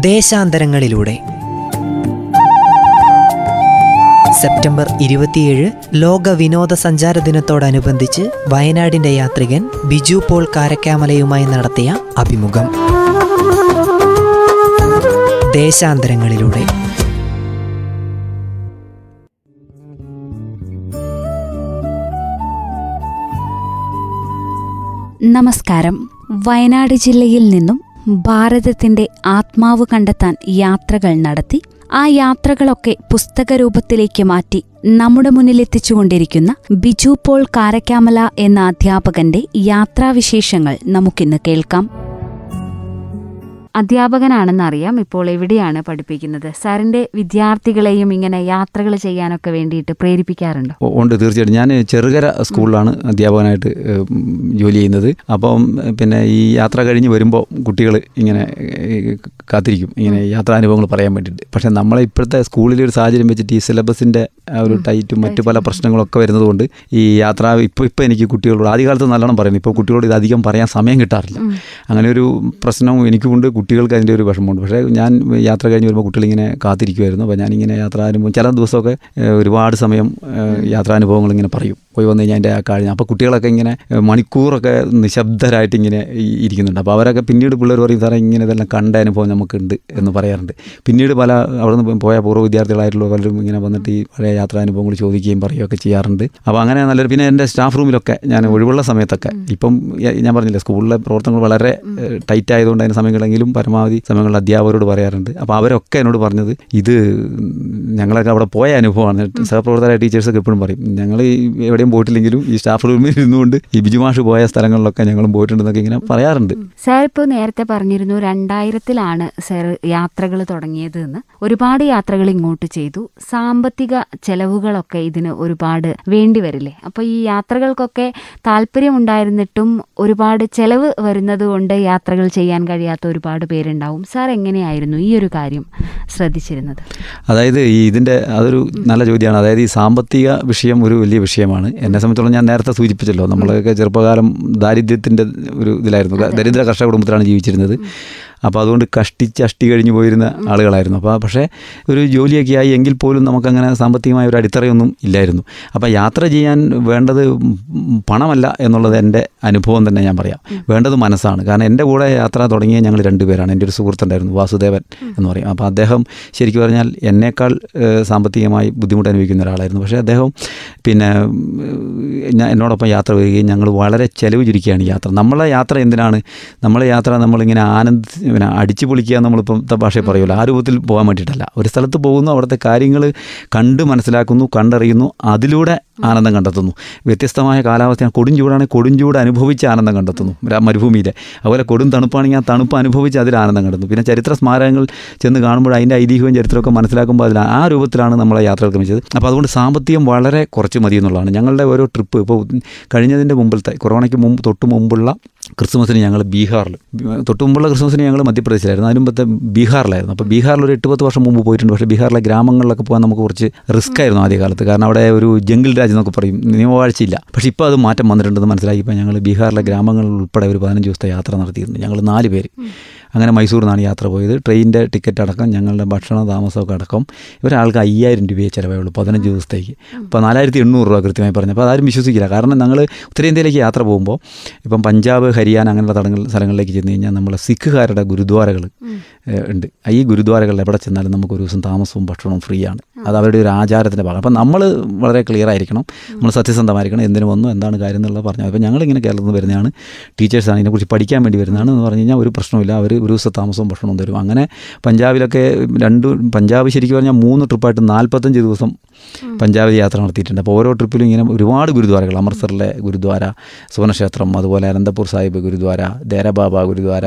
ദേശാന്തരങ്ങളിലൂടെ. September ഇരുപത്തിയേഴ് ലോക വിനോദസഞ്ചാര ദിനത്തോടനുബന്ധിച്ച് വയനാടിന്റെ യാത്രികൻ ബിജു പോൾ കാരക്കാമലയുമായി നടത്തിയ അഭിമുഖം. ദേശാന്തരങ്ങളിലൂടെ. നമസ്കാരം. വയനാട് ജില്ലയിൽ നിന്നും ഭാരതത്തിന്റെ ആത്മാവ് കണ്ടെത്താൻ യാത്രകൾ നടത്തി ആ യാത്രകളൊക്കെ പുസ്തകരൂപത്തിലേക്ക് മാറ്റി നമ്മുടെ മുന്നിലെത്തിച്ചുകൊണ്ടിരിക്കുന്ന ബിജു പോൾ കാരക്കാമല എന്ന അധ്യാപകന്റെ യാത്രാവിശേഷങ്ങൾ നമുക്കിന്ന് കേൾക്കാം. അധ്യാപകനാണെന്നറിയാം. ഇപ്പോൾ എവിടെയാണ് പഠിപ്പിക്കുന്നത്? സാറിന്റെ വിദ്യാർത്ഥികളെയും ഇങ്ങനെ യാത്രകൾ ചെയ്യാനൊക്കെ വേണ്ടിയിട്ട് പ്രേരിപ്പിക്കാറുണ്ടോ? ഉണ്ട്. തീർച്ചയായിട്ടും. ഞാൻ ചെറുകര സ്കൂളിലാണ് അധ്യാപകനായിട്ട് ജോലി ചെയ്യുന്നത്. അപ്പം പിന്നെ ഈ യാത്ര കഴിഞ്ഞ് വരുമ്പോൾ കുട്ടികൾ ഇങ്ങനെ കാത്തിരിക്കും. ഇങ്ങനെ യാത്രാനുഭവങ്ങൾ പറയാൻ വേണ്ടിയിട്ട്. പക്ഷേ നമ്മളെ ഇപ്പോഴത്തെ സ്കൂളിലെ ഒരു സാഹചര്യം വെച്ചിട്ട് ഈ സിലബസിന്റെ ഒരു ടൈറ്റും മറ്റു പല പ്രശ്നങ്ങളൊക്കെ വരുന്നതുകൊണ്ട് ഈ യാത്ര ഇപ്പോൾ ഇപ്പോൾ എനിക്ക് കുട്ടികളോട് ആദ്യകാലത്ത് നല്ലോണം പറയുന്നു. ഇപ്പോൾ കുട്ടികളോട് ഇത് അധികം പറയാൻ സമയം കിട്ടാറില്ല. അങ്ങനെ ഒരു പ്രശ്നവും എനിക്കുമുണ്ട്. കുട്ടികൾക്ക് അതിന്റെ ഒരു വിഷമമുണ്ട്. പക്ഷേ ഞാൻ യാത്ര കഴിഞ്ഞ് വരുമ്പോൾ കുട്ടികളിങ്ങനെ കാത്തിരിക്കുമായിരുന്നു അപ്പോൾ ഞാനിങ്ങനെ യാത്രാനുഭവം ചില ദിവസമൊക്കെ ഒരുപാട് സമയം യാത്രാനുഭവങ്ങൾ ഇങ്ങനെ പറയും. പോയി വന്നു കഴിഞ്ഞാൽ അതിന്റെ ആ കാര്യം. അപ്പോൾ കുട്ടികളൊക്കെ ഇങ്ങനെ മണിക്കൂറൊക്കെ നിശബ്ദരായിട്ട് ഇങ്ങനെ ഇരിക്കുന്നുണ്ട്. അപ്പോൾ അവരൊക്കെ പിന്നീട് പിള്ളേർ പറയും സാറേ ഇങ്ങനെ ഇതെല്ലാം കണ്ട അനുഭവം നമുക്കുണ്ട് എന്ന് പറയാറുണ്ട്. പിന്നീട് പല അവിടെ നിന്ന് പോയ പൂർവ വിദ്യാർത്ഥികളായിട്ടുള്ള പലരും ഇങ്ങനെ വന്നിട്ട് ഈ പഴയ യാത്രാനുഭവങ്ങൾ ചോദിക്കുകയും പറയുകയൊക്കെ ചെയ്യാറുണ്ട്. അപ്പോൾ അങ്ങനെ നല്ലൊരു പിന്നെ എന്റെ സ്റ്റാഫ് റൂമിലൊക്കെ ഞാൻ ഒഴിവുള്ള സമയത്തൊക്കെ ഇപ്പം ഞാൻ പറഞ്ഞില്ല സ്കൂളിലെ പ്രവർത്തനങ്ങൾ വളരെ ടൈറ്റ് ആയതുകൊണ്ട് അതിന് സമയങ്ങളെങ്കിലും പരമാവധി സമയങ്ങളിൽ അധ്യാപകരോട് പറയാറുണ്ട്. അപ്പോൾ അവരൊക്കെ എന്നോട് പറഞ്ഞത് ഇത് ഞങ്ങളൊക്കെ അവിടെ പോയ അനുഭവമാണ്. സഹപ്രവർത്തകരായ ടീച്ചേഴ്സൊക്കെ എപ്പോഴും പറയും ഞങ്ങൾ ഈ എവിടെയും പോയിട്ടില്ലെങ്കിലും ഈ സ്റ്റാഫ് റൂമിൽ ഇരുന്നുകൊണ്ട് ഈ ബിജുമാഷ് പോയ സ്ഥലങ്ങളിലൊക്കെ ഞങ്ങളും പോയിട്ടുണ്ടെന്നൊക്കെ ഇങ്ങനെ പറയാറുണ്ട്. സാർ ഇപ്പോൾ നേരത്തെ പറഞ്ഞിരുന്നു രണ്ടായിരത്തിലാണ് സാർ യാത്രകൾ തുടങ്ങിയത് എന്ന് ഒരുപാട് യാത്രകൾ ഇങ്ങോട്ട് ചെയ്തു. സാമ്പത്തിക ചെലവുകളൊക്കെ ഇതിന് ഒരുപാട് വേണ്ടി വരില്ലേ? അപ്പോൾ ഈ യാത്രകൾക്കൊക്കെ താല്പര്യമുണ്ടായിരുന്നിട്ടും ഒരുപാട് ചെലവ് വരുന്നത് കൊണ്ട് യാത്രകൾ ചെയ്യാൻ കഴിയാത്ത ഒരുപാട് പേരുണ്ടാവും. സാർ എങ്ങനെയായിരുന്നു ഈ ഒരു കാര്യം ശ്രദ്ധിച്ചിരുന്നത്? അതായത് ഈ ഇതിന്റെ അതൊരു നല്ല ചോദ്യമാണ്. അതായത് ഈ സാമ്പത്തിക വിഷയം ഒരു വലിയ വിഷയമാണ്. എന്നെ സംബന്ധിച്ചോളം ഞാൻ നേരത്തെ സൂചിപ്പിച്ചല്ലോ നമ്മളൊക്കെ ചെറുപ്പകാലം ദാരിദ്ര്യത്തിന്റെ ഒരു ഇതിലായിരുന്നു. ദരിദ്ര കർഷക കുടുംബത്തിലാണ് ജീവിച്ചിരുന്നത്. അപ്പോൾ അതുകൊണ്ട് കഷ്ടിച്ച് അഷ്ടി കഴിഞ്ഞു പോയിരുന്ന ആളുകളായിരുന്നു. അപ്പോൾ പക്ഷേ ഒരു ജോലിയൊക്കെ ആയി എങ്കിൽ പോലും നമുക്കങ്ങനെ സാമ്പത്തികമായ ഒരു അടിത്തറയൊന്നും ഇല്ലായിരുന്നു. അപ്പോൾ യാത്ര ചെയ്യാൻ വേണ്ടത് പണമല്ല എന്നുള്ളത് എന്റെ അനുഭവം തന്നെ ഞാൻ പറയാം. വേണ്ടത് മനസ്സാണ്. കാരണം എന്റെ കൂടെ യാത്ര തുടങ്ങിയ ഞങ്ങൾ രണ്ടുപേരാണ് എന്റെ ഒരു സുഹൃത്തുണ്ടായിരുന്നു വാസുദേവൻ എന്ന് പറയും. അപ്പോൾ അദ്ദേഹം ശരിക്കും പറഞ്ഞാൽ എന്നേക്കാൾ സാമ്പത്തികമായി ബുദ്ധിമുട്ട് അനുഭവിക്കുന്ന ഒരാളായിരുന്നു. പക്ഷേ അദ്ദേഹം പിന്നെ ഞാൻ എന്നോടൊപ്പം യാത്ര വരികയും ഞങ്ങൾ വളരെ ചെലവ് ചുരുക്കിയാണ് യാത്ര. നമ്മളെ യാത്ര എന്തിനാണ്? നമ്മളെ യാത്ര നമ്മളിങ്ങനെ ആനന്ദ പിന്നെ അടിച്ചു പൊളിക്കുക നമ്മളിപ്പോൾ ഭാഷയിൽ പറയുമല്ലോ ആ രൂപത്തിൽ പോകാൻ വേണ്ടിയിട്ടല്ല. ഒരു സ്ഥലത്ത് പോകുന്നു അവിടുത്തെ കാര്യങ്ങൾ കണ്ട് മനസ്സിലാക്കുന്നു കണ്ടറിയുന്നു അതിലൂടെ ആനന്ദം കണ്ടെത്തുന്നു. വ്യത്യസ്തമായ കാലാവസ്ഥയാണ് കൊടുംചൂടാണെങ്കിൽ കൊടുംചൂട് കൊടും അനുഭവിച്ച് ആനന്ദം കണ്ടെത്തുന്നു. മരുഭൂമിയിലെ. അതുപോലെ കൊടും തണുപ്പാണെങ്കിൽ ആ തണുപ്പ് അനുഭവിച്ച് അതിൽ ആനന്ദം കണ്ടെത്തുന്നു. പിന്നെ ചരിത്ര സ്മാരകങ്ങൾ ചെന്ന് കാണുമ്പോൾ അതിന്റെ ഐതിഹ്യവും ചരിത്രമൊക്കെ മനസ്സിലാക്കുമ്പോൾ അതിൽ ആ രൂപത്തിലാണ് നമ്മളെ യാത്ര ക്രമിച്ചത്. അപ്പോൾ അതുകൊണ്ട് സാമ്പത്തികം വളരെ കുറച്ച് മതി എന്നുള്ളതാണ് ഞങ്ങളുടെ ഓരോ ട്രിപ്പ്. ഇപ്പോൾ കഴിഞ്ഞതിന്റെ മുമ്പിലത്തെ കൊറോണയ്ക്ക് മുമ്പ് തൊട്ട് മുമ്പുള്ള ക്രിസ്മസിന് ഞങ്ങൾ ബീഹാറിൽ തൊട്ട് മുമ്പുള്ള ക്രിസ്മസിന് ഞങ്ങൾ മധ്യപ്രദേശിലായിരുന്നു. അതിന് മുമ്പത്തെ ബീഹാറിലായിരുന്നു. അപ്പോൾ ബീഹാറിൽ ഒരു എട്ട് പത്ത് വർഷം മുമ്പ് പോയിട്ടുണ്ട്. പക്ഷേ ബീഹാറിലെ ഗ്രാമങ്ങളിലൊക്കെ പോകാൻ നമുക്ക് കുറച്ച് റിസ്ക് ആയിരുന്നു ആദ്യകാലത്ത്. കാരണം അവിടെ ഒരു ജംഗിൾ രാജ്യം എന്നൊക്കെ പറയും. നിയമവാഴ്ചയില്ല. പക്ഷേ ഇപ്പോൾ അത് മാറ്റം വന്നിട്ടുണ്ടെന്ന് മനസ്സിലാക്കിയപ്പോൾ ഞങ്ങൾ ബീഹാറിലെ ഗ്രാമങ്ങളിൽ ഉൾപ്പെടെ ഒരു പതിനഞ്ച് ദിവസത്തെ യാത്ര നടത്തിയിരുന്നു ഞങ്ങൾ നാല് പേര്. അങ്ങനെ മൈസൂർ നിന്നാണ് യാത്ര പോയത്. ട്രെയിനിന്റെ ടിക്കറ്റ് അടക്കം ഞങ്ങളുടെ ഭക്ഷണ താമസമൊക്കെ അടക്കം ഒരാൾക്ക് അയ്യായിരം രൂപയെ ചിലവായുള്ളൂ പതിനഞ്ച് ദിവസത്തേക്ക്. അപ്പോൾ നാലായിരത്തി എണ്ണൂറ് രൂപ കൃത്യമായി പറഞ്ഞു അപ്പോൾ അതാരും വിശ്വസിക്കില്ല. കാരണം ഞങ്ങൾ ഉത്തരേന്ത്യയിലേക്ക് യാത്ര പോകുമ്പോൾ ഇപ്പം പഞ്ചാബ് ഹരിയാന അങ്ങനെയുള്ള തടങ്ങൾ സ്ഥലങ്ങളിലേക്ക് ചെന്ന് കഴിഞ്ഞാൽ നമ്മളെ സിഖുകാരുടെ ഗുരുദ്വാരകൾ ഉണ്ട്. ഈ ഗുരുദ്വാരകളിൽ എവിടെ ചെന്നാലും നമുക്ക് ഒരു ദിവസം താമസവും ഭക്ഷണവും ഫ്രീ ആണ് അത് അവരുടെ ഒരു ആചാരത്തിന്റെ ഭാഗം. അപ്പം നമ്മൾ വളരെ ക്ലിയർ ആയിരിക്കണം. നമ്മൾ സത്യസന്ധമായിരിക്കണം. എന്തിനു വന്നു എന്താണ് കാര്യം എന്നുള്ളത് പറഞ്ഞു അപ്പോൾ ഞങ്ങളിങ്ങനെ കേരളത്തിൽ നിന്ന് വരുന്നതാണ്. ടീച്ചേഴ്സാണ് ഇതിനെക്കുറിച്ച് പഠിക്കാൻ വേണ്ടി വരുന്നതാണ് എന്ന് പറഞ്ഞു കഴിഞ്ഞാൽ ഒരു പ്രശ്നമില്ല അവർ ഒരു ദിവസം താമസവും ഭക്ഷണവും തരും. അങ്ങനെ പഞ്ചാബിലൊക്കെ രണ്ട് പഞ്ചാബ് ശരിക്കും പറഞ്ഞാൽ മൂന്ന് ട്രിപ്പായിട്ട് നാൽപ്പത്തഞ്ച് ദിവസം പഞ്ചാബിൽ യാത്ര നടത്തിയിട്ടുണ്ട്. അപ്പോൾ ഓരോ ട്രിപ്പിലും ഇങ്ങനെ ഒരുപാട് ഗുരുദ്വാരകൾ. അമൃത്സറിലെ ഗുരുദ്വാര സുവർണക്ഷേത്രം അതുപോലെ അനന്തപൂർ സാഹിബ് ഗുരുദ്വാര ദേരബാബ ഗുരുദ്വാര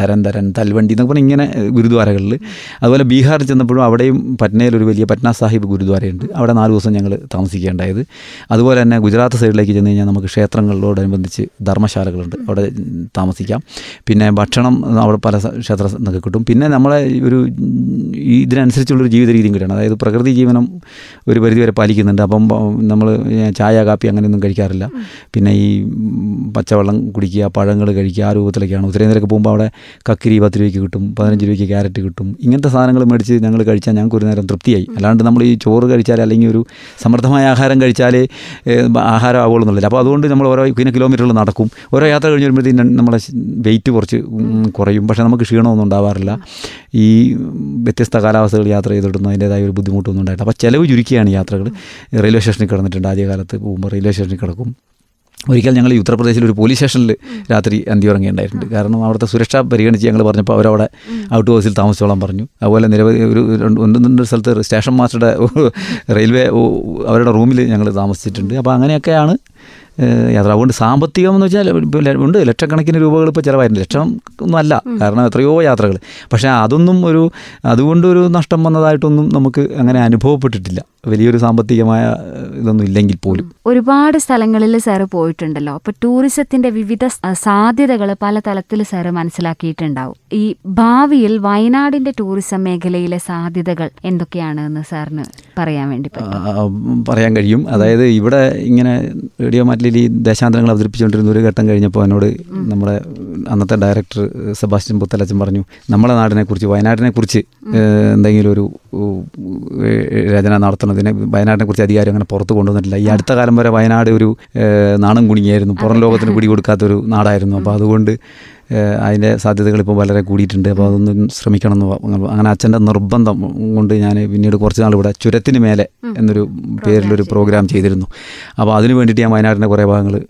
തരൻ തരൻ തൽവണ്ടി എന്നൊക്കെ ഇങ്ങനെ ഗുരുദ്വാരകളിൽ അതുപോലെ ബീഹാറിൽ ചെന്നപ്പോഴും അവിടെയും പറ്റ്നയിൽ ഒരു വലിയ പറ്റ്ന സാഹിബ് ഗുരുദ്വാരയുണ്ട്. അവിടെ നാല് ദിവസം ഞങ്ങൾ താമസിക്കേണ്ടായത് അതുപോലെ തന്നെ ഗുജറാത്ത് സൈഡിലേക്ക് ചെന്ന് കഴിഞ്ഞാൽ നമുക്ക് ക്ഷേത്രങ്ങളോടനുബന്ധിച്ച് ധർമ്മശാലകളുണ്ട്. അവിടെ താമസിക്കാം. പിന്നെ ഭക്ഷണം അവിടെ പല സ- ക്ഷേത്ര എന്നൊക്കെ കിട്ടും. പിന്നെ നമ്മളെ ഒരു ഇതിനനുസരിച്ചുള്ളൊരു ജീവിത രീതിയും കിട്ടണം അതായത് പ്രകൃതി ജീവനം ഒരു പരിധിവരെ പാലിക്കുന്നുണ്ട്. അപ്പം നമ്മൾ ചായ കാപ്പി അങ്ങനെയൊന്നും കഴിക്കാറില്ല. പിന്നെ ഈ പച്ചവെള്ളം കുടിക്കുക പഴങ്ങൾ കഴിക്കുക ആ രൂപത്തിലൊക്കെയാണ്. ഉത്തരേന്ത്യയിലൊക്കെ പോകുമ്പോൾ അവിടെ കക്കിരി പത്ത് രൂപയ്ക്ക് കിട്ടും. പതിനഞ്ച് രൂപയ്ക്ക് ക്യാരറ്റ് കിട്ടും. ഇങ്ങനത്തെ സാധനങ്ങൾ മേടിച്ച് ഞങ്ങൾ കഴിച്ചാൽ ഞങ്ങൾക്ക് ഒരു നേരം തൃപ്തിയായി. അല്ലാണ്ട് നമ്മൾ ഈ ചോറ് കഴിച്ചാൽ അല്ലെങ്കിൽ ഒരു സമൃദ്ധമായ ആഹാരം കഴിച്ചാലേ ആഹാരം ആവുകയുള്ളൂ അപ്പോൾ അതുകൊണ്ട് നമ്മൾ ഓരോ പിന്നെ കിലോമീറ്ററുകൾ നടക്കും. ഓരോ യാത്ര കഴിഞ്ഞ് വരുമ്പോഴത്തേക്കും നമ്മളെ വെയിറ്റ് കുറച്ച് കുറയും. പക്ഷേ നമുക്ക് ക്ഷീണമൊന്നും ഉണ്ടാവാറില്ല. ഈ വ്യത്യസ്ത കാലാവസ്ഥകൾ യാത്ര ചെയ്തിട്ടൊന്നും അതിന്റേതായ ഒരു ബുദ്ധിമുട്ടൊന്നും ഉണ്ടായിട്ടില്ല. അപ്പോൾ ചിലവ് ചുരുക്കിയാണ് യാത്രകൾ. റെയിൽവേ സ്റ്റേഷനിൽ കിടന്നിട്ടുണ്ട്. ആദ്യകാലത്ത് പോകുമ്പോൾ റെയിൽവേ സ്റ്റേഷനിൽ കിടക്കും. ഒരിക്കൽ ഞങ്ങൾ ഈ ഉത്തർപ്രദേശിൽ ഒരു പോലീസ് സ്റ്റേഷനിൽ രാത്രി അന്തി ഉറങ്ങിയിട്ടുണ്ടായിട്ടുണ്ട് കാരണം അവിടുത്തെ സുരക്ഷ പരിഗണിച്ച് ഞങ്ങൾ പറഞ്ഞപ്പോൾ അവരവിടെ ഔട്ട് ഹൗസിൽ താമസിച്ചോളാൻ പറഞ്ഞു. അതുപോലെ നിരവധി ഒരു രണ്ട് ഒന്ന് രണ്ട് സ്ഥലത്ത് സ്റ്റേഷൻ മാസ്റ്ററുടെ റെയിൽവേ അവരുടെ റൂമിൽ ഞങ്ങൾ താമസിച്ചിട്ടുണ്ട്. അപ്പോൾ അങ്ങനെയൊക്കെയാണ് യാത്ര. അതുകൊണ്ട് സാമ്പത്തികം എന്ന് വെച്ചാൽ ഉണ്ട്. ലക്ഷക്കണക്കിന് രൂപകൾ ഇപ്പോൾ ചിലവായിട്ടുണ്ട്. ലക്ഷം ഒന്നും അല്ല കാരണം എത്രയോ യാത്രകൾ പക്ഷേ അതൊന്നും ഒരു അതുകൊണ്ടൊരു നഷ്ടം വന്നതായിട്ടൊന്നും നമുക്ക് അങ്ങനെ അനുഭവപ്പെട്ടിട്ടില്ല. വലിയൊരു സാമ്പത്തികമായ ഇതൊന്നും ഇല്ലെങ്കിൽ പോലും. ഒരുപാട് സ്ഥലങ്ങളിൽ സാറ് പോയിട്ടുണ്ടല്ലോ. അപ്പൊ ടൂറിസത്തിന്റെ വിവിധ സാധ്യതകൾ പല തലത്തിൽ സാറ് മനസ്സിലാക്കിയിട്ടുണ്ടാവും. ഈ ഭാവിയിൽ വയനാടിന്റെ ടൂറിസം മേഖലയിലെ സാധ്യതകൾ എന്തൊക്കെയാണ് എന്ന് സാറിന് പറയാൻ വേണ്ടി പറയാൻ കഴിയും. അതായത് ഇവിടെ ഇങ്ങനെ റേഡിയോ മാറ്റിൽ ഈ ദേശാന്തരങ്ങൾ അവതരിപ്പിച്ചുകൊണ്ടിരുന്ന ഒരു ഘട്ടം കഴിഞ്ഞപ്പോൾ എന്നോട് നമ്മുടെ അന്നത്തെ ഡയറക്ടർ സെബാസ്റ്റ്യൻ പുത്തലച്ചൻ പറഞ്ഞു നമ്മുടെ നാടിനെ കുറിച്ച് വയനാടിനെ കുറിച്ച് എന്തെങ്കിലും ഒരു ഏഹ്, രചന വയനാടിനെ കുറിച്ച് അധികാരം അങ്ങനെ പുറത്ത് കൊണ്ടുവന്നിട്ടില്ല. ഈ അടുത്ത കാലം വരെ വയനാട് ഒരു നാണം കുണിയായിരുന്നു പുറം ലോകത്തിന് പിടി കൊടുക്കാത്തൊരു നാടായിരുന്നു അപ്പോൾ അതുകൊണ്ട് അതിന്റെ സാധ്യതകൾ ഇപ്പോൾ വളരെ കൂടിയിട്ടുണ്ട്. അപ്പോൾ അതൊന്നും ശ്രമിക്കണം എന്ന് അങ്ങനെ അച്ഛന്റെ നിർബന്ധം കൊണ്ട് ഞാൻ പിന്നീട് കുറച്ച് നാൾ ഇവിടെ ചുരത്തിന് മേലെ എന്നൊരു പേരിലൊരു പ്രോഗ്രാം ചെയ്തിരുന്നു. അപ്പോൾ അതിന് വേണ്ടിയിട്ട് ഞാൻ വയനാടിന്റെ കുറേ ഭാഗങ്ങൾ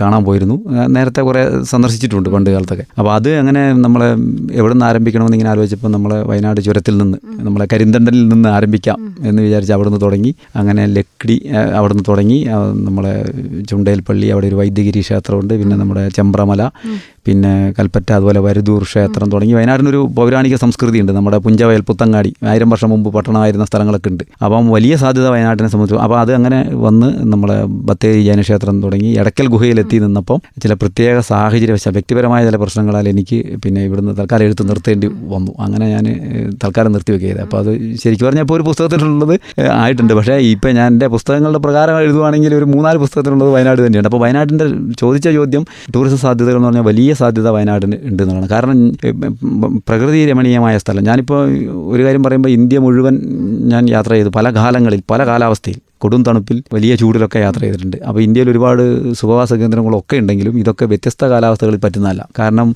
കാണാൻ പോയിരുന്നു. നേരത്തെ കുറേ സന്ദർശിച്ചിട്ടുണ്ട് പണ്ട് കാലത്തൊക്കെ. അപ്പോൾ അത് അങ്ങനെ നമ്മളെ എവിടെ നിന്ന് ആരംഭിക്കണമെന്ന് ഇങ്ങനെ ആലോചിച്ചപ്പോൾ നമ്മളെ വയനാട് ചുരത്തിൽ നിന്ന് നമ്മളെ കരിന്തണ്ടലിൽ നിന്ന് ആരംഭിക്കാം എന്ന് വിചാരിച്ച് അവിടെ നിന്ന് തുടങ്ങി. അങ്ങനെ ലക്കിടി അവിടെ നിന്ന് തുടങ്ങി. നമ്മളെ ചുണ്ടേൽപ്പള്ളി അവിടെ ഒരു വൈദ്യഗിരി ക്ഷേത്രമുണ്ട്. പിന്നെ നമ്മുടെ ചെമ്പ്രമല. പിന്നെ കൽപ്പറ്റ അതുപോലെ വരുദൂർ ക്ഷേത്രം തുടങ്ങി വയനാടിനൊരു പൗരാണിക സംസ്കൃതി ഉണ്ട് നമ്മുടെ പുഞ്ചവയൽ പുത്തങ്ങാടി ആയിരം വർഷം മുമ്പ് പട്ടണമായിരുന്ന സ്ഥലങ്ങളൊക്കെ ഉണ്ട്. അപ്പം വലിയ സാധ്യത വയനാട്ടിനെ സംബന്ധിച്ചു അപ്പോൾ അത് അങ്ങനെ വന്ന് നമ്മുടെ ബത്തേരി ജൈനക്ഷേത്രം തുടങ്ങി എടക്കൽ ഗുഹയിലെത്തി നിന്നപ്പം ചില പ്രത്യേക സാഹചര്യവശാൽ വ്യക്തിപരമായ ചില പ്രശ്നങ്ങളാൽ എനിക്ക് പിന്നെ ഇവിടുന്ന് തൽക്കാലം എഴുത്ത് നിർത്തേണ്ടി വന്നു. അങ്ങനെ ഞാൻ തൽക്കാലം നിർത്തിവെക്കുകയത് അപ്പോൾ അത് ശരിക്കും പറഞ്ഞാൽ ഇപ്പോൾ ഒരു പുസ്തകത്തിലുള്ളത് ആയിട്ടുണ്ട്. പക്ഷേ ഇപ്പം ഞാൻ എന്റെ പുസ്തകങ്ങളുടെ പ്രകാരം എഴുതുവാണെങ്കിൽ ഒരു മൂന്നാൽ പുസ്തകത്തിലുള്ളത് വയനാട് തന്നെയാണ്. അപ്പോൾ വയനാടിന്റെ ചോദിച്ച ചോദ്യം ടൂറിസം സാധ്യതകൾ എന്ന് പറഞ്ഞാൽ വലിയ സാധ്യത വയനാടിന് ഉണ്ട് എന്നുള്ളതാണ് കാരണം പ്രകൃതി രമണീയമായ സ്ഥലം. ഞാനിപ്പോൾ ഒരു കാര്യം പറയുമ്പോൾ ഇന്ത്യ മുഴുവൻ ഞാൻ യാത്ര ചെയ്തു. പല കാലങ്ങളിൽ പല കാലാവസ്ഥയിൽ കൊടും തണുപ്പിൽ വലിയ ചൂടിലൊക്കെ യാത്ര ചെയ്തിട്ടുണ്ട്. അപ്പോൾ ഇന്ത്യയിൽ ഒരുപാട് സുഖവാസ കേന്ദ്രങ്ങളൊക്കെ ഉണ്ടെങ്കിലും ഇതൊക്കെ വ്യത്യസ്ത കാലാവസ്ഥകളിൽ പറ്റുന്നതല്ല. കാരണം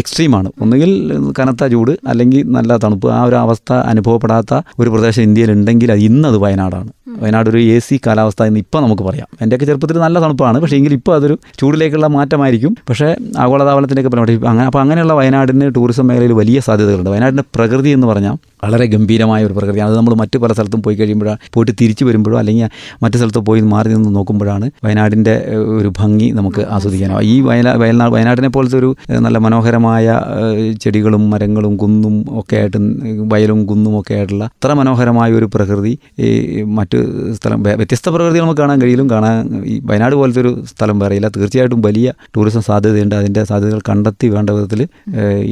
എക്സ്ട്രീമാണ്. ഒന്നുകിൽ കനത്ത ചൂട് അല്ലെങ്കിൽ നല്ല തണുപ്പ്. ആ ഒരു അവസ്ഥ അനുഭവപ്പെടാത്ത ഒരു പ്രദേശം ഇന്ത്യയിൽ ഉണ്ടെങ്കിൽ അത് ഇന്നത് വയനാടാണ്. വയനാട് ഒരു എ സി കാലാവസ്ഥ എന്ന് ഇപ്പം നമുക്ക് പറയാം. എന്റെയൊക്കെ ചെറുപ്പത്തിൽ നല്ല തണുപ്പാണ്. പക്ഷേ എങ്കിൽ ഇപ്പോൾ അതൊരു ചൂടിലേക്കുള്ള മാറ്റമായിരിക്കും. പക്ഷേ ആഗോളതാപനത്തിന്റെയൊക്കെ ഇപ്പം അങ്ങനെ അപ്പോൾ അങ്ങനെയുള്ള വയനാടിന് ടൂറിസം മേഖലയിൽ വലിയ സാധ്യതകളുണ്ട്. വയനാടിന്റെ പ്രകൃതി എന്ന് പറഞ്ഞാൽ വളരെ ഗംഭീരമായ ഒരു പ്രകൃതിയാണ്. അത് നമ്മൾ മറ്റു പല സ്ഥലത്തും പോയി കഴിയുമ്പോഴാണ് പോയിട്ട് തിരിച്ചു വരുമ്പോഴോ അല്ലെങ്കിൽ മറ്റു സ്ഥലത്ത് പോയി മാറി നിന്ന് നോക്കുമ്പോഴാണ് വയനാടിന്റെ ഒരു ഭംഗി നമുക്ക് ആസ്വദിക്കാനാവും ഈ വയനാ വയനാട് വയനാടിനെ പോലത്തെ ഒരു നല്ല മനോഹരമായ ചെടികളും മരങ്ങളും കുന്നും ഒക്കെ ആയിട്ട് വയലും കുന്നും ഒക്കെ ആയിട്ടുള്ള അത്ര മനോഹരമായ ഒരു പ്രകൃതി ഈ സ്ഥലം. വ്യത്യസ്ത പ്രകൃതി നമുക്ക് കാണാൻ കഴിയിലും കാണാൻ ഈ വയനാട് പോലത്തെ ഒരു സ്ഥലം പറയില്ല തീർച്ചയായിട്ടും വലിയ ടൂറിസം സാധ്യതയുണ്ട്. അതിന്റെ സാധ്യതകൾ കണ്ടെത്തി വേണ്ട വിധത്തിൽ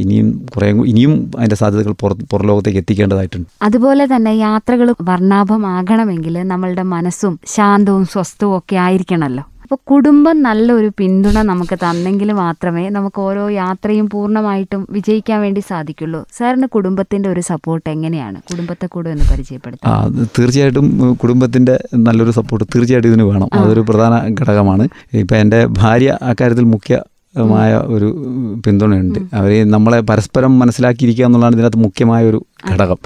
ഇനിയും കുറേ ഇനിയും അതിന്റെ സാധ്യതകൾ പുറ പുറലോകത്തേക്ക് എത്തിക്കേണ്ടതായിട്ടുണ്ട്. അതുപോലെ തന്നെ യാത്രകൾ വർണാഭമാകണമെങ്കിൽ നമ്മളുടെ മനസ്സും ശാന്തവും സ്വസ്ഥവും ഒക്കെ ആയിരിക്കണമല്ലോ അപ്പോൾ കുടുംബം നല്ലൊരു പിന്തുണ നമുക്ക് തന്നെങ്കിൽ മാത്രമേ നമുക്ക് ഓരോ യാത്രയും പൂർണമായിട്ടും വിജയിക്കാൻ വേണ്ടി സാധിക്കുള്ളൂ. സാറിന് കുടുംബത്തിന്റെ ഒരു സപ്പോർട്ട് എങ്ങനെയാണ്? കുടുംബത്തെ കൂടെ ഒന്ന് പരിചയപ്പെടുത്താം. അത് തീർച്ചയായിട്ടും കുടുംബത്തിന്റെ കുടുംബത്തിന്റെ നല്ലൊരു സപ്പോർട്ട് തീർച്ചയായിട്ടും ഇതിന് വേണം. അതൊരു പ്രധാന ഘടകമാണ്. ഇപ്പം എന്റെ ഭാര്യ അക്കാര്യത്തിൽ മുഖ്യ മായ ഒരു പിന്തുണയുണ്ട്. അവർ നമ്മളെ പരസ്പരം മനസ്സിലാക്കിയിരിക്കുക എന്നുള്ളതാണ് ഇതിനകത്ത് മുഖ്യമായ ഒരു ഘടകം.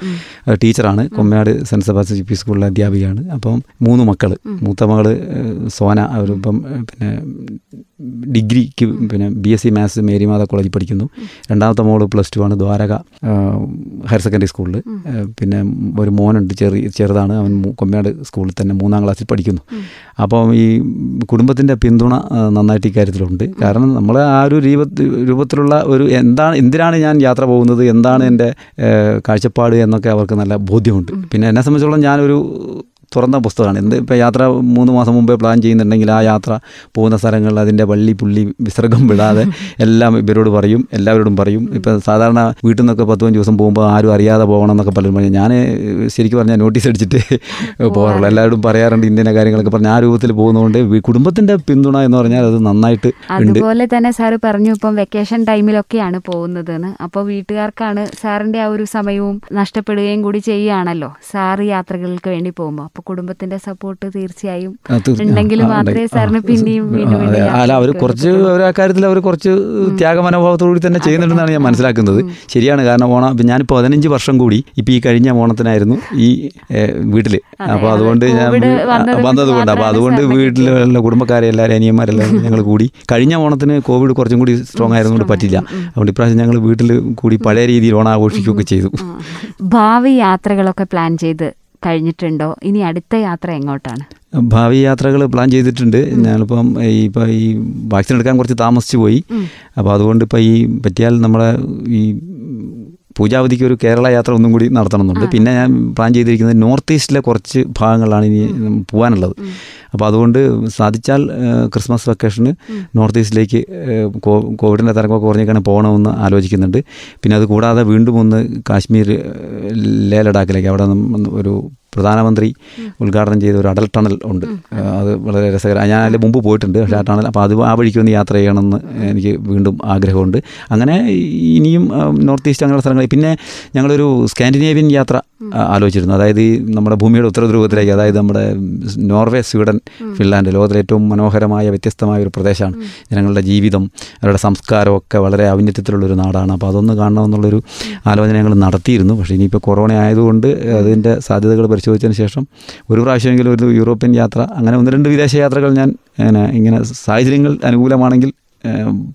ടീച്ചറാണ്. Kommayad Saint Sebastian U P സ്കൂളിലെ അധ്യാപികയാണ്. അപ്പം മൂന്ന് മക്കൾ മൂത്ത മകൾ സോന അവരിപ്പം പിന്നെ ഡിഗ്രിക്ക് പിന്നെ B S C maths Marymatha കോളേജിൽ പഠിക്കുന്നു. രണ്ടാമത്തെ മോൾ പ്ലസ് ടു ആണ്. ദ്വാരക ഹയർ സെക്കൻഡറി സ്കൂളിൽ പിന്നെ ഒരു മോനുണ്ട് ചെറിയ ചെറുതാണ്. അവൻ കൊമ്മനാട് കൊമ്മയാട് സ്കൂളിൽ തന്നെ മൂന്നാം ക്ലാസ്സിൽ പഠിക്കുന്നു. അപ്പം ഈ കുടുംബത്തിന്റെ പിന്തുണ നന്നായിട്ട് ഇക്കാര്യത്തിലുണ്ട്. കാരണം നമ്മൾ ആ ഒരു രൂപത്തിലുള്ള ഒരു എന്താണ് എന്തിനാണ് ഞാൻ യാത്ര പോകുന്നത്? എന്താണ് എന്റെ ഏഹ്, കാഴ്ചപ്പാട് എന്നൊക്കെ അവർക്ക് നല്ല ബോധ്യമുണ്ട്. പിന്നെ എന്നെ സംബന്ധിച്ചോളം ഞാനൊരു തുറന്ന പുസ്തകമാണ്. എന്ത് ഇപ്പോൾ യാത്ര മൂന്ന് മാസം മുമ്പേ പ്ലാൻ ചെയ്യുന്നുണ്ടെങ്കിൽ ആ യാത്ര പോകുന്ന സ്ഥലങ്ങളിൽ അതിന്റെ വള്ളി പുള്ളി വിസർഗം വിടാതെ എല്ലാം ഇവരോട് പറയും എല്ലാവരോടും പറയും. ഇപ്പം സാധാരണ വീട്ടിൽ നിന്നൊക്കെ പത്ത് പതിനഞ്ച് ദിവസം പോകുമ്പോൾ ആരും അറിയാതെ പോകണം എന്നൊക്കെ പലരും പറഞ്ഞു. ഞാൻ ശരിക്കും പറഞ്ഞാൽ നോട്ടീസ് അടിച്ചിട്ട് പോകാറുള്ളൂ. എല്ലാവരും പറയാറുണ്ട് ഇന്ത്യനെ കാര്യങ്ങളൊക്കെ പറഞ്ഞ്. ആ രൂപത്തിൽ പോകുന്നതുകൊണ്ട് കുടുംബത്തിന്റെ പിന്തുണ എന്ന് പറഞ്ഞാൽ അത് നന്നായിട്ട് അതുപോലെ തന്നെ സാർ പറഞ്ഞു ഇപ്പം വെക്കേഷൻ ടൈമിലൊക്കെയാണ് പോകുന്നതെന്ന്. അപ്പോൾ വീട്ടുകാർക്കാണ് സാറിന്റെ ആ ഒരു സമയവും നഷ്ടപ്പെടുകയും കൂടി ചെയ്യുകയാണല്ലോ സാറ് യാത്രകൾക്ക് വേണ്ടി പോകുമ്പോൾ. അപ്പോൾ കുടുംബത്തിന്റെ സപ്പോർട്ട് തീർച്ചയായും. ആ, ഉണ്ടെങ്കിൽ ആ, ആ, മാത്രമേ. സാറിന് പിന്നെയും. അല്ല അവർ കുറച്ച് കാര്യത്തിൽ അവർ കുറച്ച് ത്യാഗ മനോഭാവത്തോടുകൂടി തന്നെ ചെയ്യുന്നുണ്ടെന്നാണ് ഞാൻ മനസ്സിലാക്കുന്നത്. ശരിയാണ് കാരണം ഓണം ഞാൻ പതിനഞ്ച് വർഷം കൂടി ഇപ്പം ഈ കഴിഞ്ഞ ഓണത്തിനായിരുന്നു ഈ വീട്ടിൽ അപ്പോൾ അതുകൊണ്ട് ഞാൻ വന്നതുകൊണ്ട് അപ്പോൾ അതുകൊണ്ട് വീട്ടിലുള്ള കുടുംബക്കാരെ എല്ലാവരും അനിയന്മാരെല്ലാം ഞങ്ങൾ കൂടി. കഴിഞ്ഞ ഓണത്തിന് കോവിഡ് കുറച്ചും കൂടി സ്ട്രോങ് ആയതുകൊണ്ട് പറ്റില്ല അതുകൊണ്ട് ഇപ്രാവശ്യം ഞങ്ങൾ വീട്ടിൽ കൂടി പഴയ രീതിയിൽ ഓണം ആഘോഷിക്കുകയൊക്കെ ചെയ്തു. ഭാവി യാത്രകളൊക്കെ പ്ലാൻ ചെയ്ത് കഴിഞ്ഞിട്ടുണ്ടോ? ഇനി അടുത്ത യാത്ര എങ്ങോട്ടാണ്? ഭാവി യാത്രകൾ പ്ലാൻ ചെയ്തിട്ടുണ്ട്. ഞാനിപ്പം ഈ ഇപ്പോൾ ഈ വാക്സിൻ എടുക്കാൻ കുറച്ച് താമസിച്ചു പോയി. അപ്പോൾ അതുകൊണ്ട് ഇപ്പോൾ ഈ പറ്റിയാൽ നമ്മളെ ഈ പൂജാവതിക്ക് ഒരു കേരള യാത്ര ഒന്നും കൂടി നടത്തണമെന്നുണ്ട്. പിന്നെ ഞാൻ പ്ലാൻ ചെയ്തിരിക്കുന്നത് നോർത്ത് ഈസ്റ്റിലെ കുറച്ച് ഭാഗങ്ങളാണ് ഇനി പോകാനുള്ളത് അപ്പോൾ അതുകൊണ്ട് സാധിച്ചാൽ ക്രിസ്മസ് വെക്കേഷന് നോർത്ത് ഈസ്റ്റിലേക്ക് കോവിഡിന്റെ തരംഗമൊക്കെ കുറഞ്ഞേക്കാണ് പോകണമെന്ന് ആലോചിക്കുന്നുണ്ട്. പിന്നെ അത് കൂടാതെ വീണ്ടും ഒന്ന് കാശ്മീർ ലേ ലഡാക്കിലേക്ക് അവിടെ ഒരു പ്രധാനമന്ത്രി ഉദ്ഘാടനം ചെയ്ത ഒരു അടൽ ടണൽ ഉണ്ട്. അത് വളരെ രസകരമാണ് ഞാൻ അതിൽ മുമ്പ് പോയിട്ടുണ്ട് പക്ഷേ ആ ടണൽ അപ്പോൾ അത് ആ വഴിക്ക് ഒന്ന് യാത്ര ചെയ്യണമെന്ന് എനിക്ക് വീണ്ടും ആഗ്രഹമുണ്ട്. അങ്ങനെ ഇനിയും നോർത്ത് ഈസ്റ്റ് അങ്ങനെയുള്ള സ്ഥലങ്ങളിൽ പിന്നെ ഞങ്ങളൊരു സ്കാൻഡിനേവിയൻ യാത്ര ആലോചിച്ചിരുന്നു. അതായത് ഈ നമ്മുടെ ഭൂമിയുടെ ഉത്തരധ്രുവത്തിലേക്ക് അതായത് നമ്മുടെ നോർവേ സ്വീഡൻ ഫിൻലാൻഡ് ലോകത്തിലെ ഏറ്റവും മനോഹരമായ വ്യത്യസ്തമായ ഒരു പ്രദേശമാണ്. ജനങ്ങളുടെ ജീവിതം അവരുടെ സംസ്കാരമൊക്കെ വളരെ ഔന്നത്യത്തിലുള്ളൊരു നാടാണ്. അപ്പോൾ അതൊന്ന് കാണണമെന്നുള്ളൊരു ആലോചന ഞങ്ങൾ നടത്തിയിരുന്നു. പക്ഷേ ഇനിയിപ്പോൾ കൊറോണ ആയതുകൊണ്ട് അതിന്റെ സാധ്യതകൾ പരിശോധിച്ചതിന് ശേഷം ഒരു പ്രാവശ്യമെങ്കിലും ഒരു യൂറോപ്യൻ യാത്ര അങ്ങനെ ഒന്ന് രണ്ട് വിദേശ യാത്രകൾ ഞാൻ ഇങ്ങനെ സാഹചര്യങ്ങൾ അനുകൂലമാണെങ്കിൽ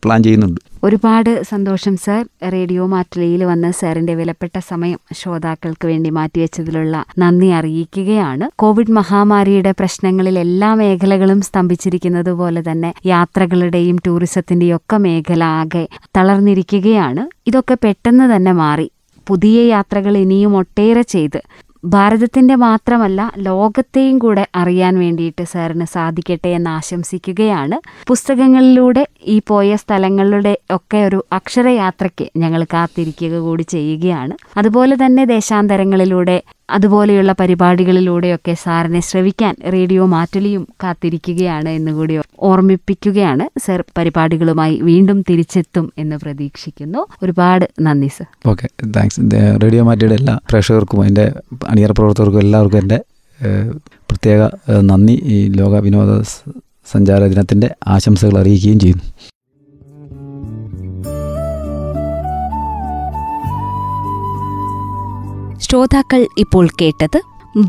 പ്ലാൻ ചെയ്യുന്നുണ്ട്. ഒരുപാട് സന്തോഷം സർ. റേഡിയോ മാറ്റുലയിൽ വന്ന് സാറിന്റെ വിലപ്പെട്ട സമയം ശ്രോതാക്കൾക്ക് വേണ്ടി മാറ്റിവെച്ചതിലുള്ള നന്ദി അറിയിക്കുകയാണ്. കോവിഡ് മഹാമാരിയുടെ പ്രശ്നങ്ങളിൽ എല്ലാ മേഖലകളും സ്തംഭിച്ചിരിക്കുന്നത് പോലെ തന്നെ യാത്രകളുടെയും ടൂറിസത്തിന്റെയും ഒക്കെ മേഖല ആകെ തളർന്നിരിക്കുകയാണ്. ഇതൊക്കെ പെട്ടെന്ന് തന്നെ മാറി. പുതിയ യാത്രകൾ ഇനിയും ഒട്ടേറെ ചെയ്ത് ഭാരതത്തിന്റെ മാത്രമല്ല ലോകത്തെയും കൂടെ അറിയാൻ വേണ്ടിയിട്ട് സാറിന് സാധിക്കട്ടെ എന്ന് ആശംസിക്കുകയാണ്. പുസ്തകങ്ങളിലൂടെ ഈ പോയ സ്ഥലങ്ങളുടെ ഒക്കെ ഒരു അക്ഷരയാത്രയ്ക്ക് ഞങ്ങൾ കാത്തിരിക്കുക കൂടി ചെയ്യുകയാണ്. അതുപോലെ തന്നെ ദേശാന്തരങ്ങളിലൂടെ അതുപോലെയുള്ള പരിപാടികളിലൂടെയൊക്കെ സാറിനെ ശ്രവിക്കാൻ റേഡിയോ മാറ്റലിയും കാത്തിരിക്കുകയാണ് എന്നുകൂടി ഓർമ്മിപ്പിക്കുകയാണ് സർ. പരിപാടികളുമായി വീണ്ടും തിരിച്ചെത്തും എന്ന് പ്രതീക്ഷിക്കുന്നു. ഒരുപാട് നന്ദി സർ. Okay thanks. റേഡിയോ മാറ്റിയുടെ എല്ലാ പ്രേക്ഷകർക്കും എന്റെ അണിയറ പ്രവർത്തകർക്കും എല്ലാവർക്കും എന്റെ പ്രത്യേക നന്ദി. ഈ ലോക വിനോദ സഞ്ചാര ദിനത്തിന്റെ ആശംസകൾ അറിയിക്കുകയും ചെയ്യുന്നു. ശ്രോതാക്കൾ ഇപ്പോൾ കേട്ടത്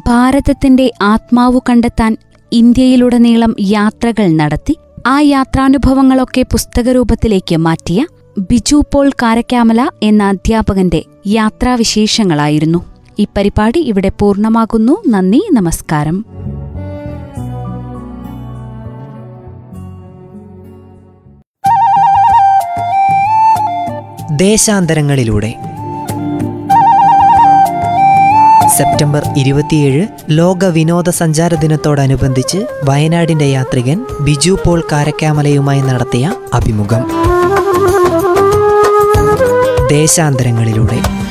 ഭാരതത്തിന്റെ ആത്മാവ് കണ്ടെത്താൻ ഇന്ത്യയിലുടനീളം യാത്രകൾ നടത്തി ആ യാത്രാനുഭവങ്ങളൊക്കെ പുസ്തകരൂപത്തിലേക്ക് മാറ്റിയ ബിജു പോൾ കാരക്കാമല എന്ന അധ്യാപകന്റെ യാത്രാവിശേഷങ്ങളായിരുന്നു. ഈ പരിപാടി ഇവിടെ പൂർണമാകുന്നു. നന്ദി നമസ്കാരം. ദേശാന്തരങ്ങളിലൂടെ സെപ്റ്റംബർ ഇരുപത്തിയേഴ് ലോക വിനോദസഞ്ചാര ദിനത്തോടനുബന്ധിച്ച് വയനാടിന്റെ യാത്രികൻ ബിജു പോൾ കാരക്കാമലയുമായി നടത്തിയ അഭിമുഖം. ദേശാന്തരങ്ങളിലൂടെ.